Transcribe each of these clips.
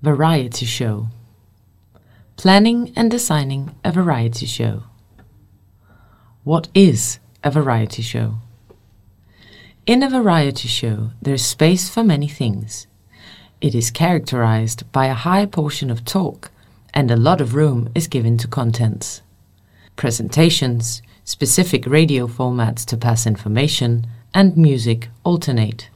Variety show. Planning and designing a variety show. What is a variety show? In a variety show, there is space for many things. It is characterized by a high portion of talk, and a lot of room is given to contents. Presentations, specific radio formats to pass information, and music alternate.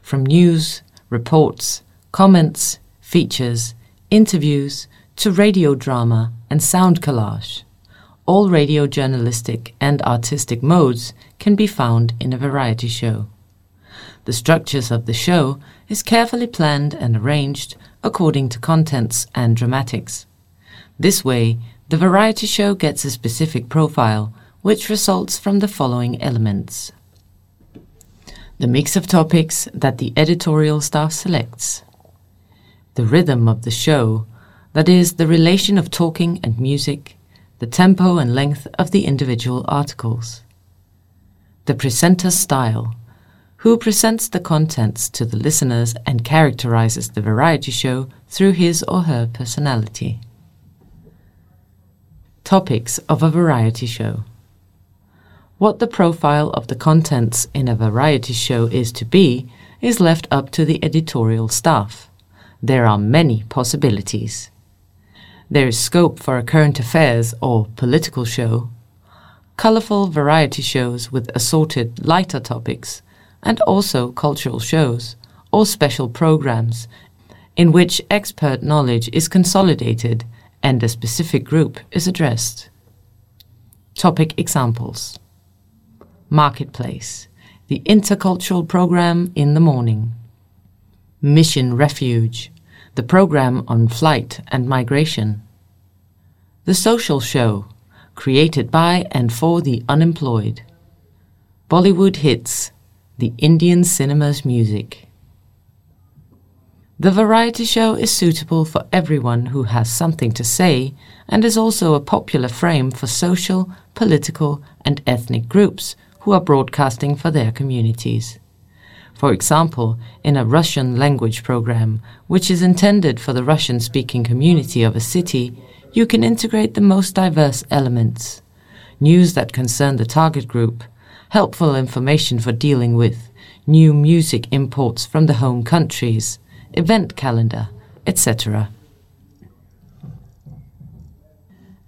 From news, reports, comments, features, interviews, to radio drama and sound collage. All radio journalistic and artistic modes can be found in a variety show. The structures of the show is carefully planned and arranged according to contents and dramatics. This way, the variety show gets a specific profile, which results from the following elements the mix of topics that the editorial staff selects, the rhythm of the show, that is, the relation of talking and music, the tempo and length of the individual articles. The presenter's style, who presents the contents to the listeners and characterizes the variety show through his or her personality. Topics of a variety show. What the profile of the contents in a variety show is to be is left up to the editorial staff there are many possibilities. There is scope for a current affairs or political show, colorful variety shows with assorted lighter topics, and also cultural shows or special programs in which expert knowledge is consolidated and a specific group is addressed. Topic examples Marketplace, the intercultural program in the morning. Mission Refuge, the program on flight and migration. The Social Show, created by and for the unemployed. Bollywood Hits, the Indian cinema's music. The variety show is suitable for everyone who has something to say and is also a popular frame for social, political, and ethnic groups who are broadcasting for their communities for example, in a Russian language program, which is intended for the Russian speaking community of a city, you can integrate the most diverse elements news that concern the target group, helpful information for dealing with, new music imports from the home countries, event calendar, etc.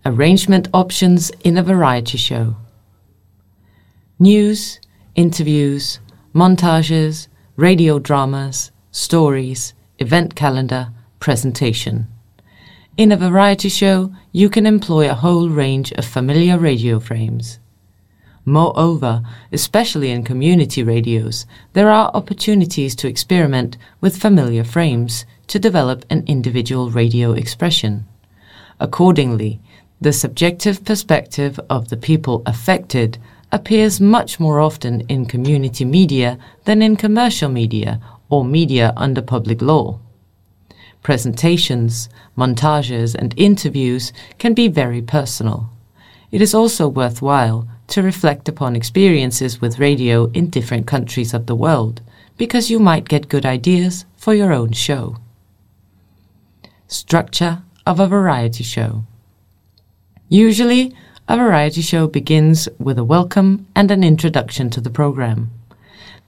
Arrangement options in a variety show. News, interviews, montages, radio dramas, stories, event calendar, presentation. In a variety show, you can employ a whole range of familiar radio frames. Moreover, especially in community radios, there are opportunities to experiment with familiar frames to develop an individual radio expression. Accordingly, the subjective perspective of the people affected appears much more often in community media than in commercial media or media under public law. Presentations, montages, and interviews can be very personal. It is also worthwhile to reflect upon experiences with radio in different countries of the world, because you might get good ideas for your own show. Structure of a variety show. Usually, a variety show begins with a welcome and an introduction to the program.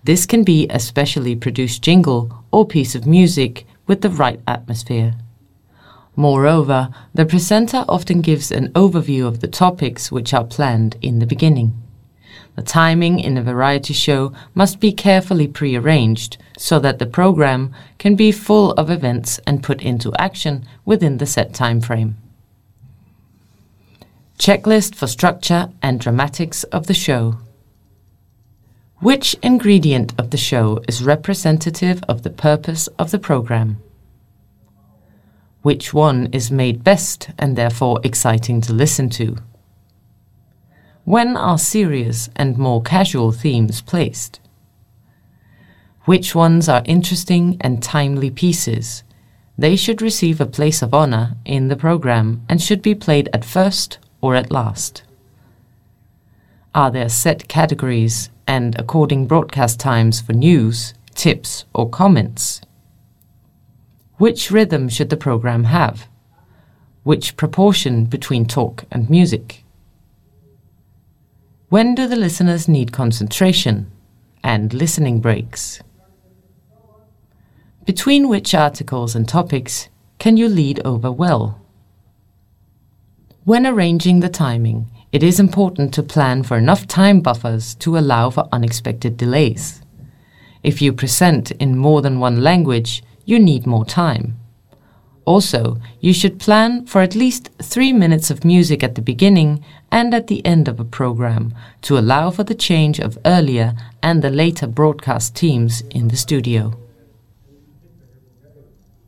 This can be a specially produced jingle or piece of music with the right atmosphere. Moreover, the presenter often gives an overview of the topics which are planned in the beginning. The timing in a variety show must be carefully prearranged so that the program can be full of events and put into action within the set time frame. Checklist for structure and dramatics of the show. Which ingredient of the show is representative of the purpose of the program? Which one is made best and therefore exciting to listen to? When are serious and more casual themes placed? Which ones are interesting and timely pieces? They should receive a place of honor in the program and should be played at first or at last? Are there set categories and according broadcast times for news, tips, or comments? Which rhythm should the program have? Which proportion between talk and music? When do the listeners need concentration and listening breaks? Between which articles and topics can you lead over well? When arranging the timing, it is important to plan for enough time buffers to allow for unexpected delays. If you present in more than one language, you need more time. Also, you should plan for at least three minutes of music at the beginning and at the end of a program to allow for the change of earlier and the later broadcast teams in the studio.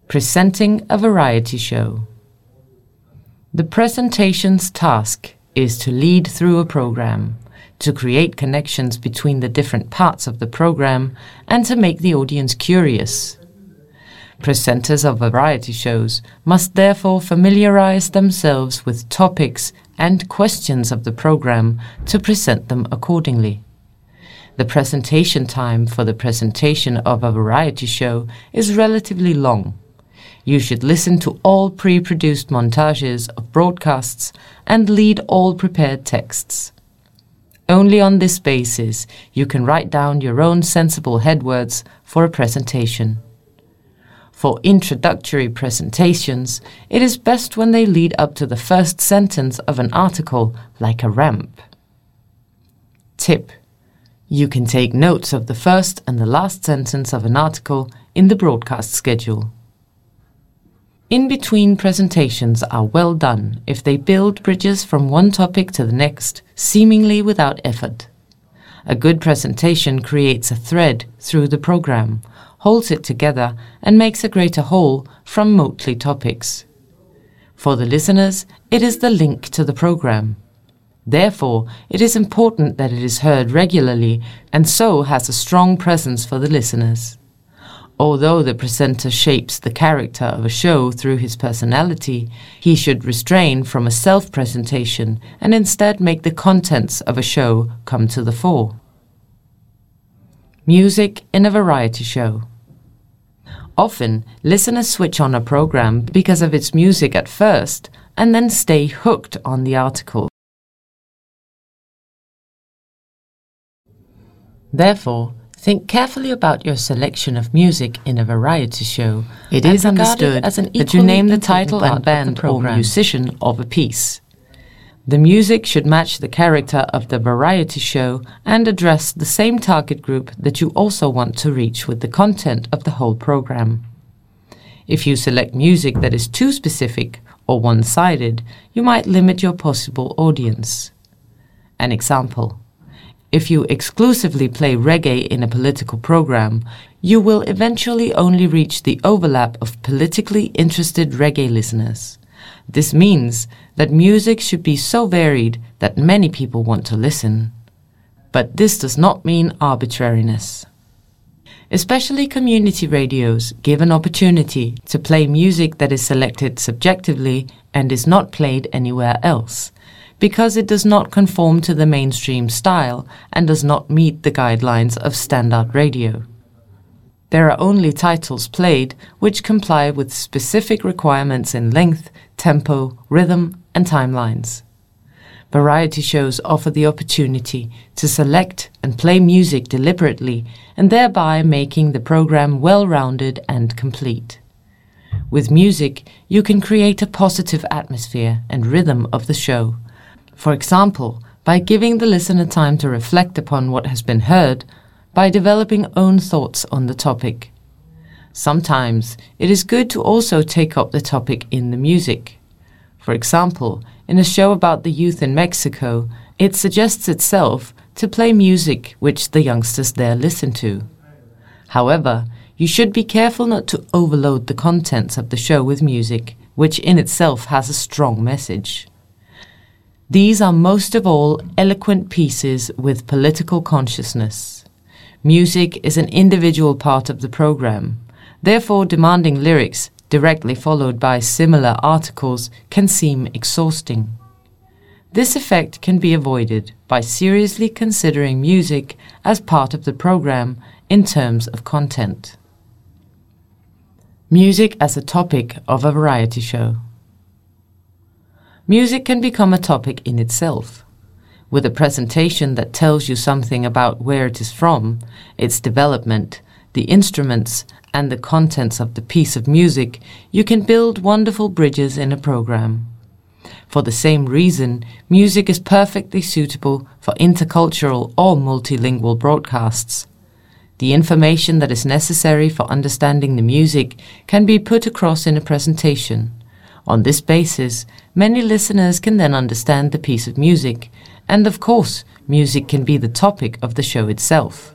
Presenting a variety show. The presentation's task is to lead through a program, to create connections between the different parts of the program, and to make the audience curious. Presenters of variety shows must therefore familiarize themselves with topics and questions of the program to present them accordingly. The presentation time for the presentation of a variety show is relatively long. You should listen to all pre produced montages of broadcasts and lead all prepared texts. Only on this basis you can write down your own sensible headwords for a presentation. For introductory presentations, it is best when they lead up to the first sentence of an article, like a ramp. Tip You can take notes of the first and the last sentence of an article in the broadcast schedule. In between presentations are well done if they build bridges from one topic to the next, seemingly without effort. A good presentation creates a thread through the program, holds it together, and makes a greater whole from motley topics. For the listeners, it is the link to the program. Therefore, it is important that it is heard regularly and so has a strong presence for the listeners. Although the presenter shapes the character of a show through his personality, he should restrain from a self presentation and instead make the contents of a show come to the fore. Music in a variety show. Often, listeners switch on a program because of its music at first and then stay hooked on the article. Therefore, think carefully about your selection of music in a variety show. It is understood as an that you name the title and band or musician of a piece. The music should match the character of the variety show and address the same target group that you also want to reach with the content of the whole program. If you select music that is too specific or one sided, you might limit your possible audience. An example If you exclusively play reggae in a political program, you will eventually only reach the overlap of politically interested reggae listeners. This means that music should be so varied that many people want to listen. But this does not mean arbitrariness. Especially community radios give an opportunity to play music that is selected subjectively and is not played anywhere else, because it does not conform to the mainstream style and does not meet the guidelines of standard radio. There are only titles played which comply with specific requirements in length, tempo, rhythm, and timelines. Variety shows offer the opportunity to select and play music deliberately and thereby making the program well rounded and complete. With music, you can create a positive atmosphere and rhythm of the show. For example, by giving the listener time to reflect upon what has been heard by developing own thoughts on the topic. Sometimes it is good to also take up the topic in the music. For example, in a show about the youth in Mexico, it suggests itself to play music which the youngsters there listen to. However, you should be careful not to overload the contents of the show with music, which in itself has a strong message. These are most of all eloquent pieces with political consciousness. Music is an individual part of the program. Therefore, demanding lyrics directly followed by similar articles can seem exhausting. This effect can be avoided by seriously considering music as part of the program in terms of content. Music as a topic of a variety show. Music can become a topic in itself. With a presentation that tells you something about where it is from, its development, the instruments, and the contents of the piece of music, you can build wonderful bridges in a program. For the same reason, music is perfectly suitable for intercultural or multilingual broadcasts. The information that is necessary for understanding the music can be put across in a presentation. On this basis, many listeners can then understand the piece of music, and of course, music can be the topic of the show itself.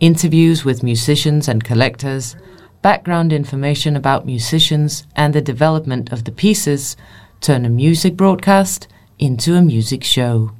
Interviews with musicians and collectors, background information about musicians, and the development of the pieces turn a music broadcast into a music show.